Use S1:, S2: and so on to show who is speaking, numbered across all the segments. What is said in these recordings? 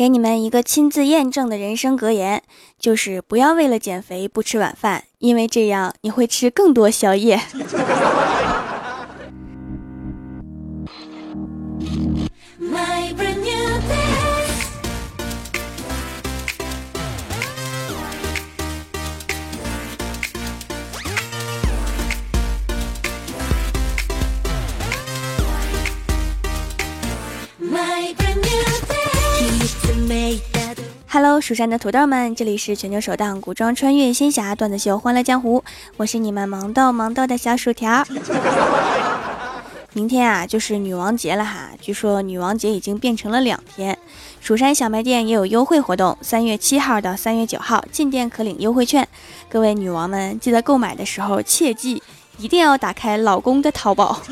S1: 给你们一个亲自验证的人生格言，就是不要为了减肥不吃晚饭，因为这样你会吃更多宵夜。Hello，蜀山的土豆们，这里是全球首档古装穿越仙侠段子秀《欢乐江湖》，我是你们萌豆萌豆的小薯条。明天啊，就是女王节了哈，据说女王节已经变成了两天。蜀山小卖店也有优惠活动，三月七号到三月九号进店可领优惠券。各位女王们，记得购买的时候切记一定要打开老公的淘宝。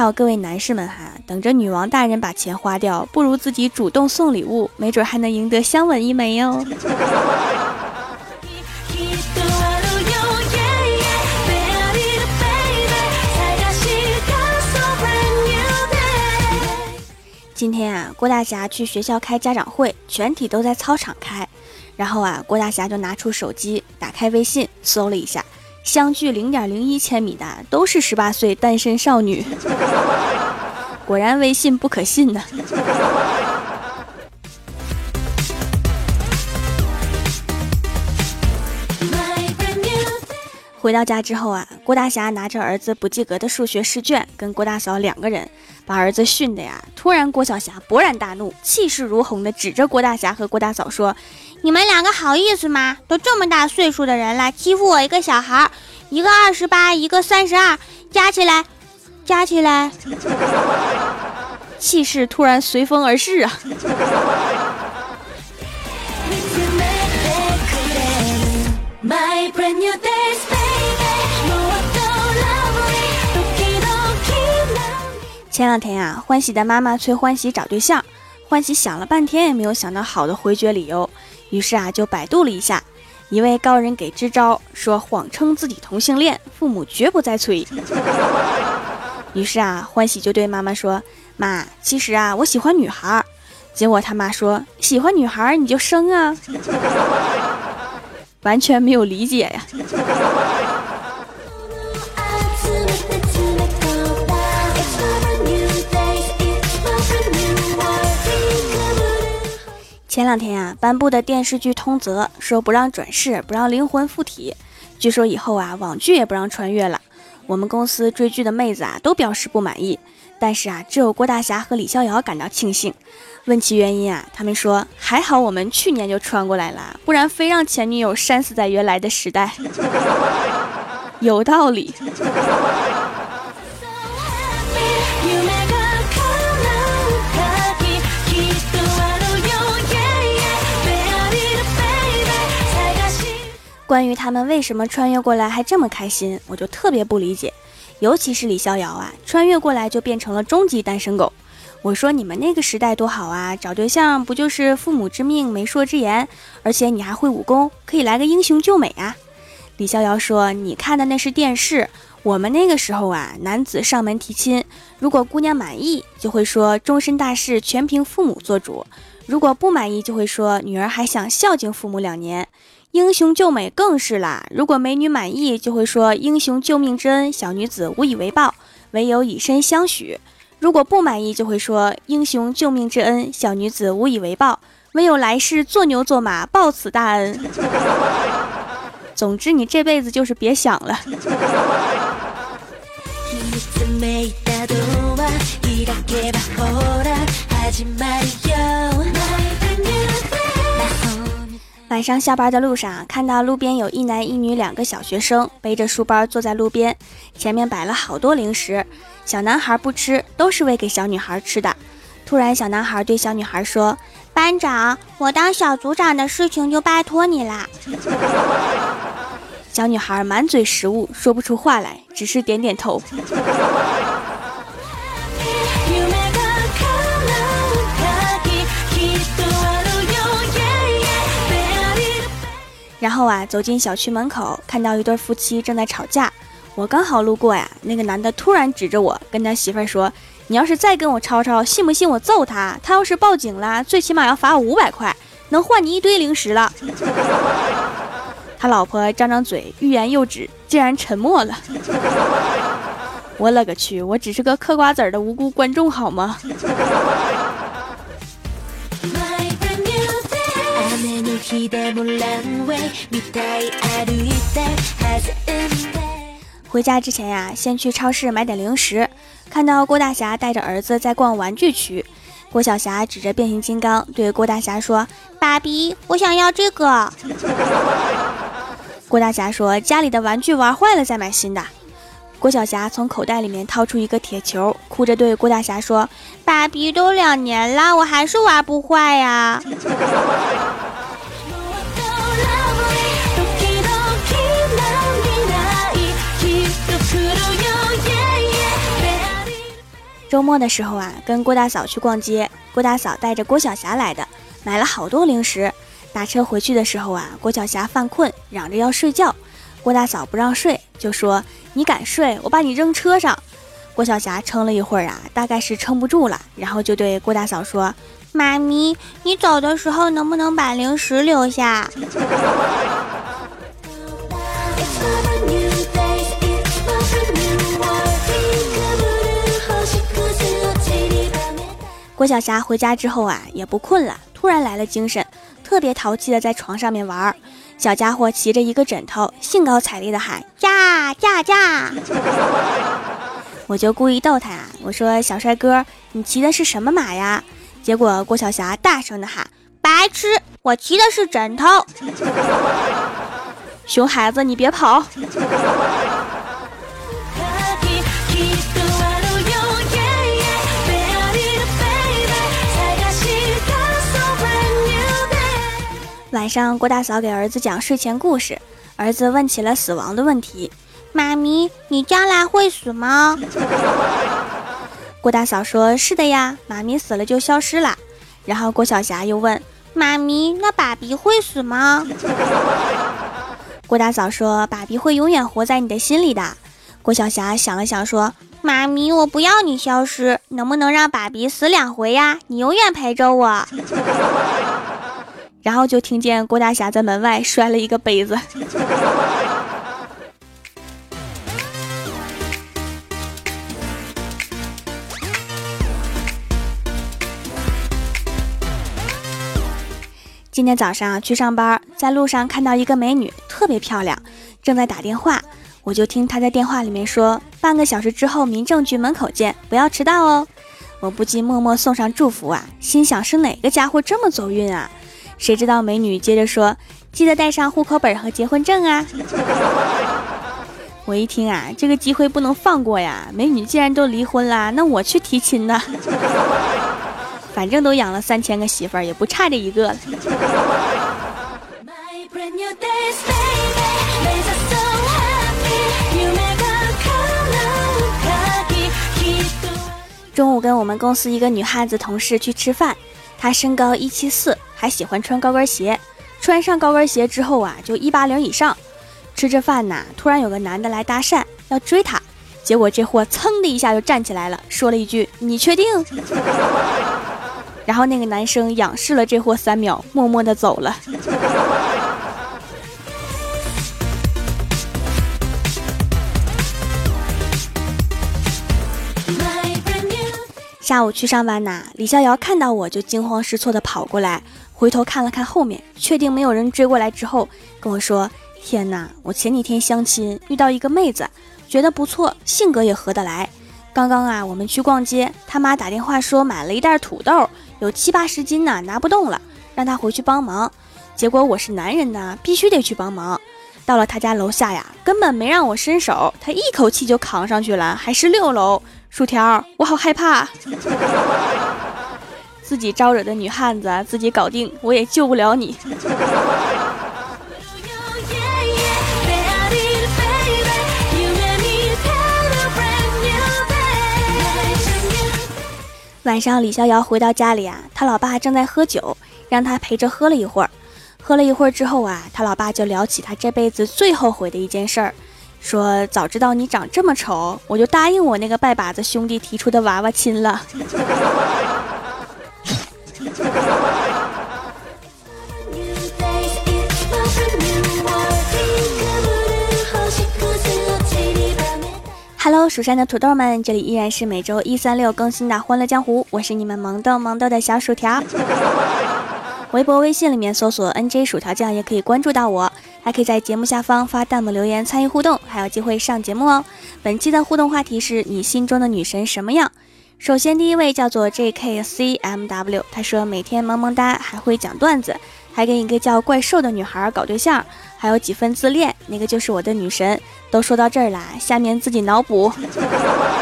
S1: 还有各位男士们哈，等着女王大人把钱花掉，不如自己主动送礼物，没准还能赢得香吻一枚哟。今天啊，郭大侠去学校开家长会，全体都在操场开，然后啊，郭大侠就拿出手机，打开微信，搜了一下。相距零点零一千米的都是十八岁单身少女，果然微信不可信呢。回到家之后啊，郭大侠拿着儿子不及格的数学试卷，跟郭大嫂两个人把儿子训的呀。突然，郭晓霞勃然大怒，气势如虹的指着郭大侠和郭大嫂说。你们两个好意思吗？都这么大岁数的人了，欺负我一个小孩，一个二十八，一个三十二，加起来，加起来，气势突然随风而逝啊！前两天呀，欢喜的妈妈催欢喜找对象，欢喜想了半天也没有想到好的回绝理由。于是啊，就百度了一下，一位高人给支招，说谎称自己同性恋，父母绝不再催。于是啊，欢喜就对妈妈说：“妈，其实啊，我喜欢女孩。”结果他妈说：“喜欢女孩你就生啊！” 完全没有理解呀。前两天啊，颁布的电视剧通则说不让转世，不让灵魂附体。据说以后啊，网剧也不让穿越了。我们公司追剧的妹子啊，都表示不满意。但是啊，只有郭大侠和李逍遥感到庆幸。问其原因啊，他们说还好我们去年就穿过来了，不然非让前女友扇死在原来的时代。有道理。关于他们为什么穿越过来还这么开心，我就特别不理解。尤其是李逍遥啊，穿越过来就变成了终极单身狗。我说你们那个时代多好啊，找对象不就是父母之命、媒妁之言，而且你还会武功，可以来个英雄救美啊。李逍遥说：“你看的那是电视，我们那个时候啊，男子上门提亲，如果姑娘满意，就会说终身大事全凭父母做主；如果不满意，就会说女儿还想孝敬父母两年。”英雄救美更是啦！如果美女满意，就会说英雄救命之恩，小女子无以为报，唯有以身相许；如果不满意，就会说英雄救命之恩，小女子无以为报，唯有来世做牛做马报此大恩。总之，你这辈子就是别想了。晚上下班的路上，看到路边有一男一女两个小学生背着书包坐在路边，前面摆了好多零食。小男孩不吃，都是喂给小女孩吃的。突然，小男孩对小女孩说：“班长，我当小组长的事情就拜托你啦。”小女孩满嘴食物，说不出话来，只是点点头。然后啊，走进小区门口，看到一对夫妻正在吵架。我刚好路过呀，那个男的突然指着我，跟他媳妇儿说：“你要是再跟我吵吵，信不信我揍他？他要是报警了，最起码要罚我五百块，能换你一堆零食了。他老婆张张嘴，欲言又止，竟然沉默了。我勒个去！我只是个嗑瓜子儿的无辜观众，好吗？回家之前呀，先去超市买点零食。看到郭大侠带着儿子在逛玩具区，郭晓霞指着变形金刚对郭大侠说：“爸比，我想要这个。” 郭大侠说：“家里的玩具玩坏了，再买新的。”郭晓霞从口袋里面掏出一个铁球，哭着对郭大侠说：“爸比都两年了，我还是玩不坏呀。” 周末的时候啊，跟郭大嫂去逛街，郭大嫂带着郭晓霞来的，买了好多零食。打车回去的时候啊，郭晓霞犯困，嚷着要睡觉，郭大嫂不让睡，就说：“你敢睡，我把你扔车上。”郭晓霞撑了一会儿啊，大概是撑不住了，然后就对郭大嫂说：“妈咪，你走的时候能不能把零食留下？”郭晓霞回家之后啊，也不困了，突然来了精神，特别淘气的在床上面玩。小家伙骑着一个枕头，兴高采烈的喊：“驾驾驾！” 我就故意逗他啊，我说：“小帅哥，你骑的是什么马呀？”结果郭晓霞大声的喊：“白痴，我骑的是枕头。”熊孩子，你别跑！晚上，郭大嫂给儿子讲睡前故事，儿子问起了死亡的问题：“妈咪，你将来会死吗？” 郭大嫂说：“是的呀，妈咪死了就消失了。”然后郭晓霞又问：“妈咪，那爸比会死吗？” 郭大嫂说：“爸比会永远活在你的心里的。”郭晓霞想了想说：“妈咪，我不要你消失，能不能让爸比死两回呀？你永远陪着我。” 然后就听见郭大侠在门外摔了一个杯子。今天早上去上班，在路上看到一个美女，特别漂亮，正在打电话，我就听她在电话里面说：“半个小时之后民政局门口见，不要迟到哦。”我不禁默默送上祝福啊，心想是哪个家伙这么走运啊？谁知道美女接着说：“记得带上户口本和结婚证啊！” 我一听啊，这个机会不能放过呀！美女既然都离婚啦，那我去提亲呢。反正都养了三千个媳妇儿，也不差这一个了。中午跟我们公司一个女汉子同事去吃饭，她身高一七四。还喜欢穿高跟鞋，穿上高跟鞋之后啊，就一八零以上。吃着饭呢，突然有个男的来搭讪，要追她，结果这货噌的一下就站起来了，说了一句：“你确定？” 然后那个男生仰视了这货三秒，默默的走了。下午去上班呐，李逍遥看到我就惊慌失措的跑过来。回头看了看后面，确定没有人追过来之后，跟我说：“天哪，我前几天相亲遇到一个妹子，觉得不错，性格也合得来。刚刚啊，我们去逛街，他妈打电话说买了一袋土豆，有七八十斤呢，拿不动了，让他回去帮忙。结果我是男人呐，必须得去帮忙。到了他家楼下呀，根本没让我伸手，他一口气就扛上去了，还是六楼。薯条，我好害怕。”自己招惹的女汉子，自己搞定，我也救不了你。晚上，李逍遥回到家里啊，他老爸正在喝酒，让他陪着喝了一会儿。喝了一会儿之后啊，他老爸就聊起他这辈子最后悔的一件事儿，说早知道你长这么丑，我就答应我那个拜把子兄弟提出的娃娃亲了。Hello，蜀山的土豆们，这里依然是每周一、三、六更新的《欢乐江湖》，我是你们萌豆萌豆的小薯条。微博、微信里面搜索 “nj 薯条酱”也可以关注到我，还可以在节目下方发弹幕留言参与互动，还有机会上节目哦。本期的互动话题是你心中的女神什么样？首先，第一位叫做 JKCMW，他说每天萌萌哒，还会讲段子，还跟一个叫怪兽的女孩搞对象，还有几分自恋，那个就是我的女神。都说到这儿了，下面自己脑补。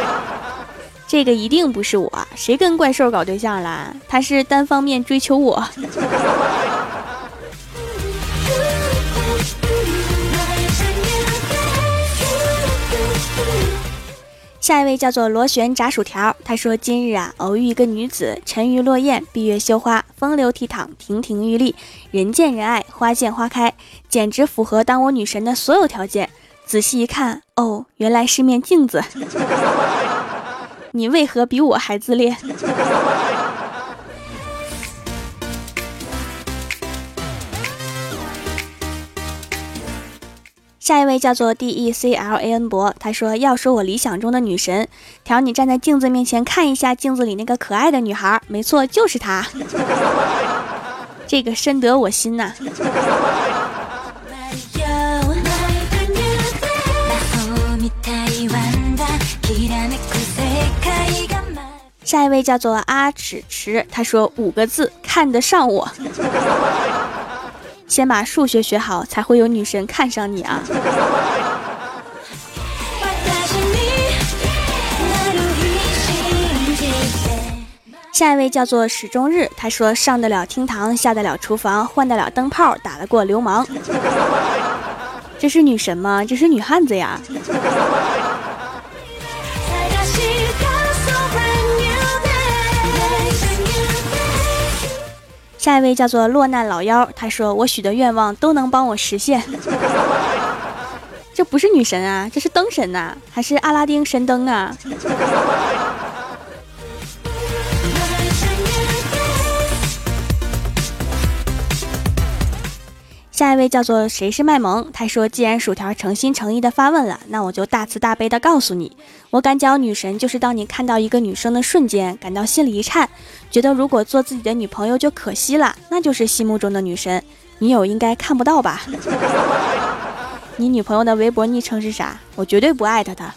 S1: 这个一定不是我，谁跟怪兽搞对象了？他是单方面追求我。下一位叫做螺旋炸薯条，他说：“今日啊，偶遇一个女子，沉鱼落雁，闭月羞花，风流倜傥，亭亭玉立，人见人爱，花见花开，简直符合当我女神的所有条件。仔细一看，哦，原来是面镜子。”你为何比我还自恋？下一位叫做 D E C L A N 博，他说：“要说我理想中的女神，条你站在镜子面前看一下镜子里那个可爱的女孩，没错，就是她。这个深得我心呐。”下一位叫做阿齿迟，他说五个字：看得上我。先把数学学好，才会有女神看上你啊。下一位叫做始终日，他说上得了厅堂，下得了厨房，换得了灯泡，打得过流氓。这是女神吗？这是女汉子呀。下一位叫做落难老妖，他说我许的愿望都能帮我实现。这不是女神啊，这是灯神呐，还是阿拉丁神灯啊？下一位叫做谁是卖萌？他说：“既然薯条诚心诚意的发问了，那我就大慈大悲的告诉你，我感觉女神就是当你看到一个女生的瞬间，感到心里一颤，觉得如果做自己的女朋友就可惜了，那就是心目中的女神。女友应该看不到吧？你女朋友的微博昵称是啥？我绝对不艾特她。”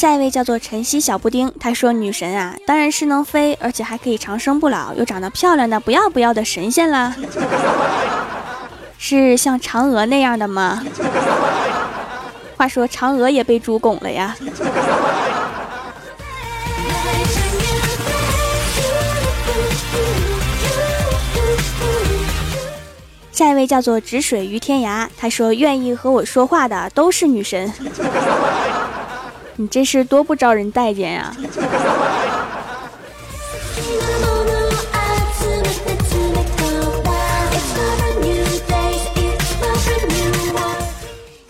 S1: 下一位叫做晨曦小布丁，他说：“女神啊，当然是能飞，而且还可以长生不老，又长得漂亮的不要不要的神仙啦。是像嫦娥那样的吗？话说嫦娥也被猪拱了呀。”下一位叫做止水于天涯，他说：“愿意和我说话的都是女神。”你这是多不招人待见呀！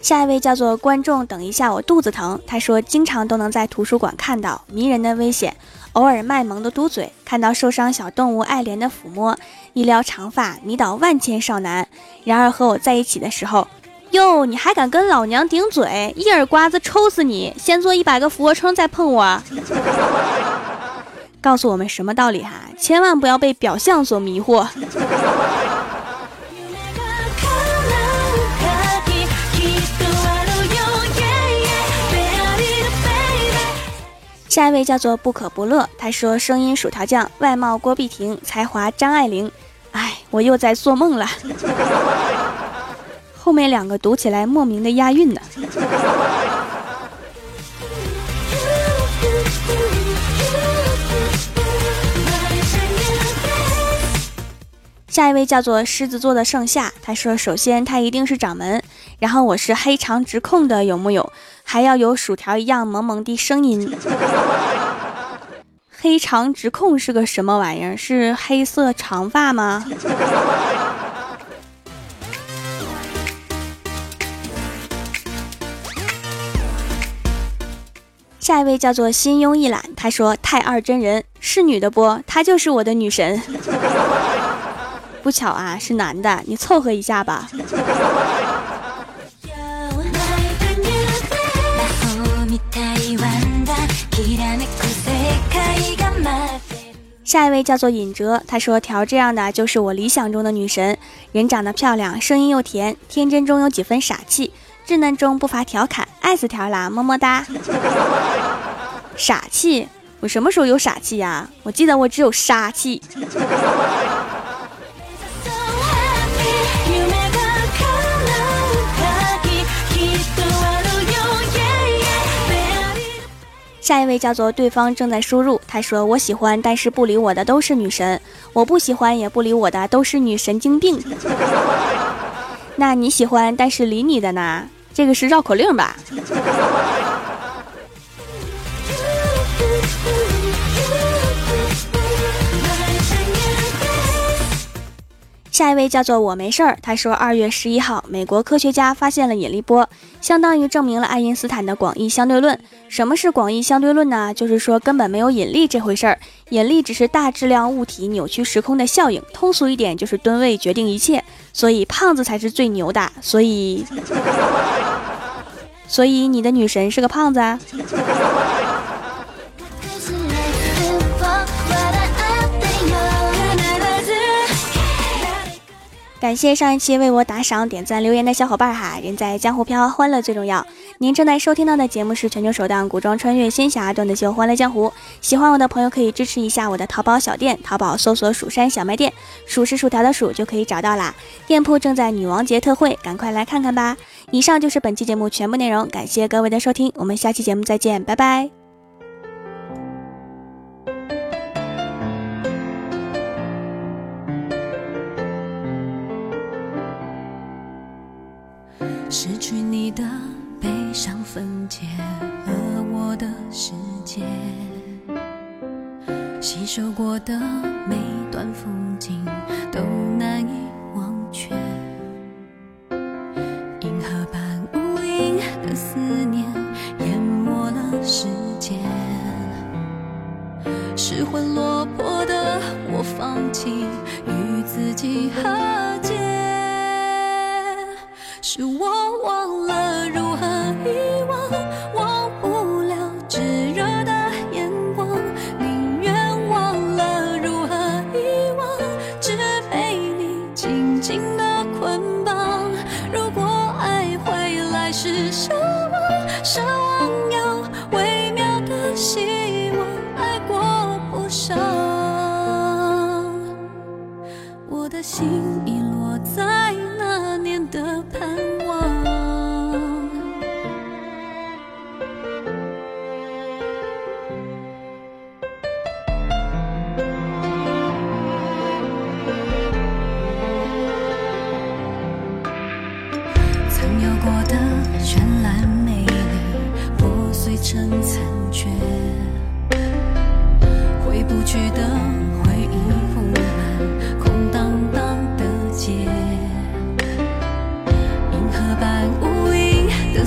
S1: 下一位叫做观众，等一下，我肚子疼。他说，经常都能在图书馆看到迷人的危险，偶尔卖萌的嘟嘴，看到受伤小动物爱怜的抚摸，一撩长发迷倒万千少男。然而和我在一起的时候。哟，你还敢跟老娘顶嘴？一耳刮子抽死你！先做一百个俯卧撑再碰我。告诉我们什么道理哈？千万不要被表象所迷惑。下一位叫做不可不乐，他说声音薯条酱，外貌郭碧婷，才华张爱玲。哎，我又在做梦了。后面两个读起来莫名的押韵呢。下一位叫做狮子座的盛夏，他说：“首先他一定是掌门，然后我是黑长直控的，有木有？还要有薯条一样萌萌的声音。
S2: 黑长直控是个什么玩意儿？是黑色长发吗？下一位叫做心慵一览，他说：“太二真人是女的不？她就是我的女神。不巧啊，是男的，你凑合一下吧。”下一位叫做尹哲，他说：“调这样的就是我理想中的女神，人长得漂亮，声音又甜，天真中有几分傻气，稚嫩中不乏调侃，爱死条啦，么么哒。”傻气？我什么时候有傻气呀？我记得我只有杀气。下一位叫做对方正在输入，他说：“我喜欢，但是不理我的都是女神；我不喜欢也不理我的都是女神经病。那你喜欢但是理你的呢？这个是绕口令吧？”下一位叫做我没事儿，他说二月十一号，美国科学家发现了引力波，相当于证明了爱因斯坦的广义相对论。什么是广义相对论呢？就是说根本没有引力这回事儿，引力只是大质量物体扭曲时空的效应。通俗一点就是吨位决定一切，所以胖子才是最牛的。所以，所以你的女神是个胖子啊。感谢上一期为我打赏、点赞、留言的小伙伴哈！人在江湖飘，欢乐最重要。您正在收听到的节目是全球首档古装穿越仙侠段子秀《欢乐江湖》。喜欢我的朋友可以支持一下我的淘宝小店，淘宝搜索“蜀山小卖店”，数是薯条的数就可以找到啦。店铺正在女王节特惠，赶快来看看吧！以上就是本期节目全部内容，感谢各位的收听，我们下期节目再见，拜拜。分解了我的世界，吸收过的每段风景都难伤，我的心。已。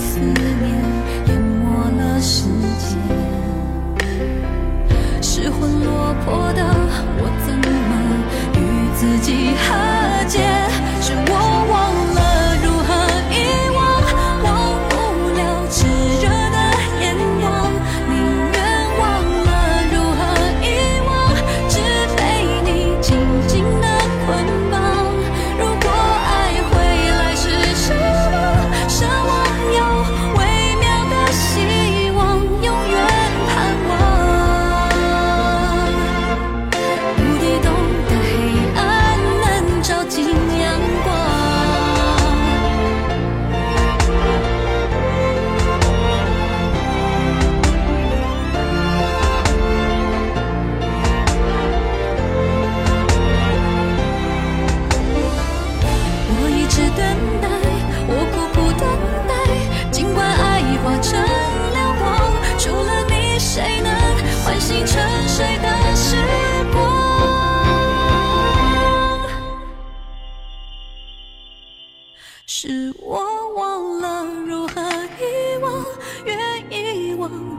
S2: 思念淹没了时间失魂落魄的我怎么与自己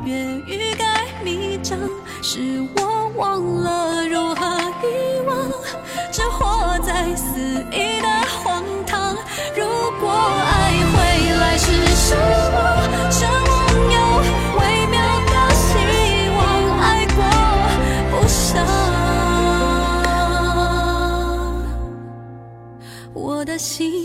S2: 愿欲盖弥彰是我忘了如何遗忘这活在肆意的荒唐。如果爱会来是时光奢望有微渺的希望爱过。不伤我的心